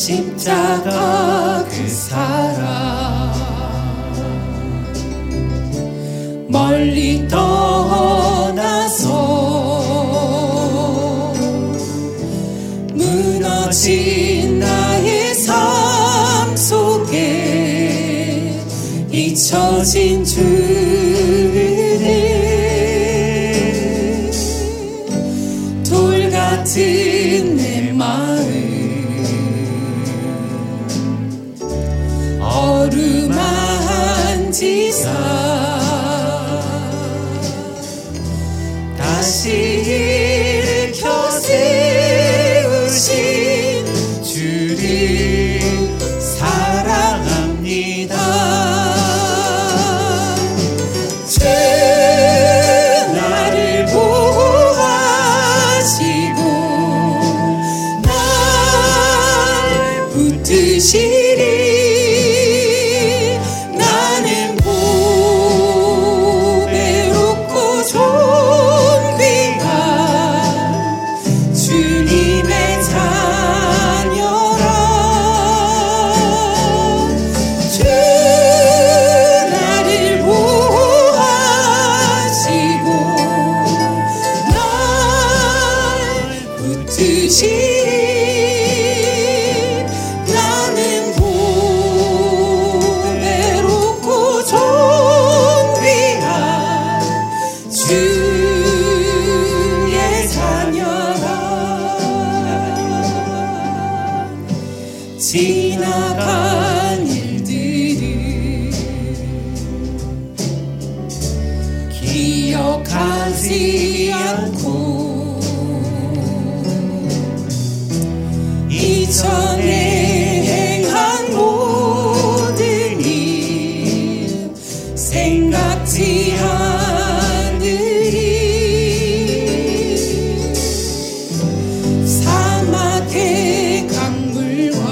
십자가 그 사랑. 멀리 떠나서 무너진 나의 삶 속에 잊혀진 주를 돌 같은 지사 다시 일으켜 세우신 주를 사랑합니다. 주 나를 보호하시고 붙드시리 나는 보배롭고 존귀한 주의 자녀라. 지나간 일들을 기억하지 않고 이전에 행한 모든 일 생각지 않으리. 막의 강물과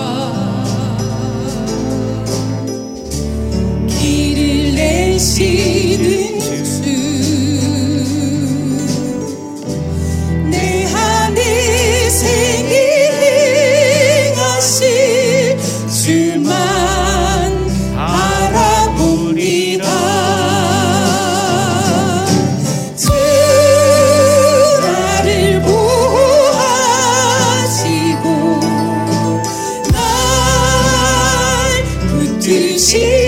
길을 내시 旅行。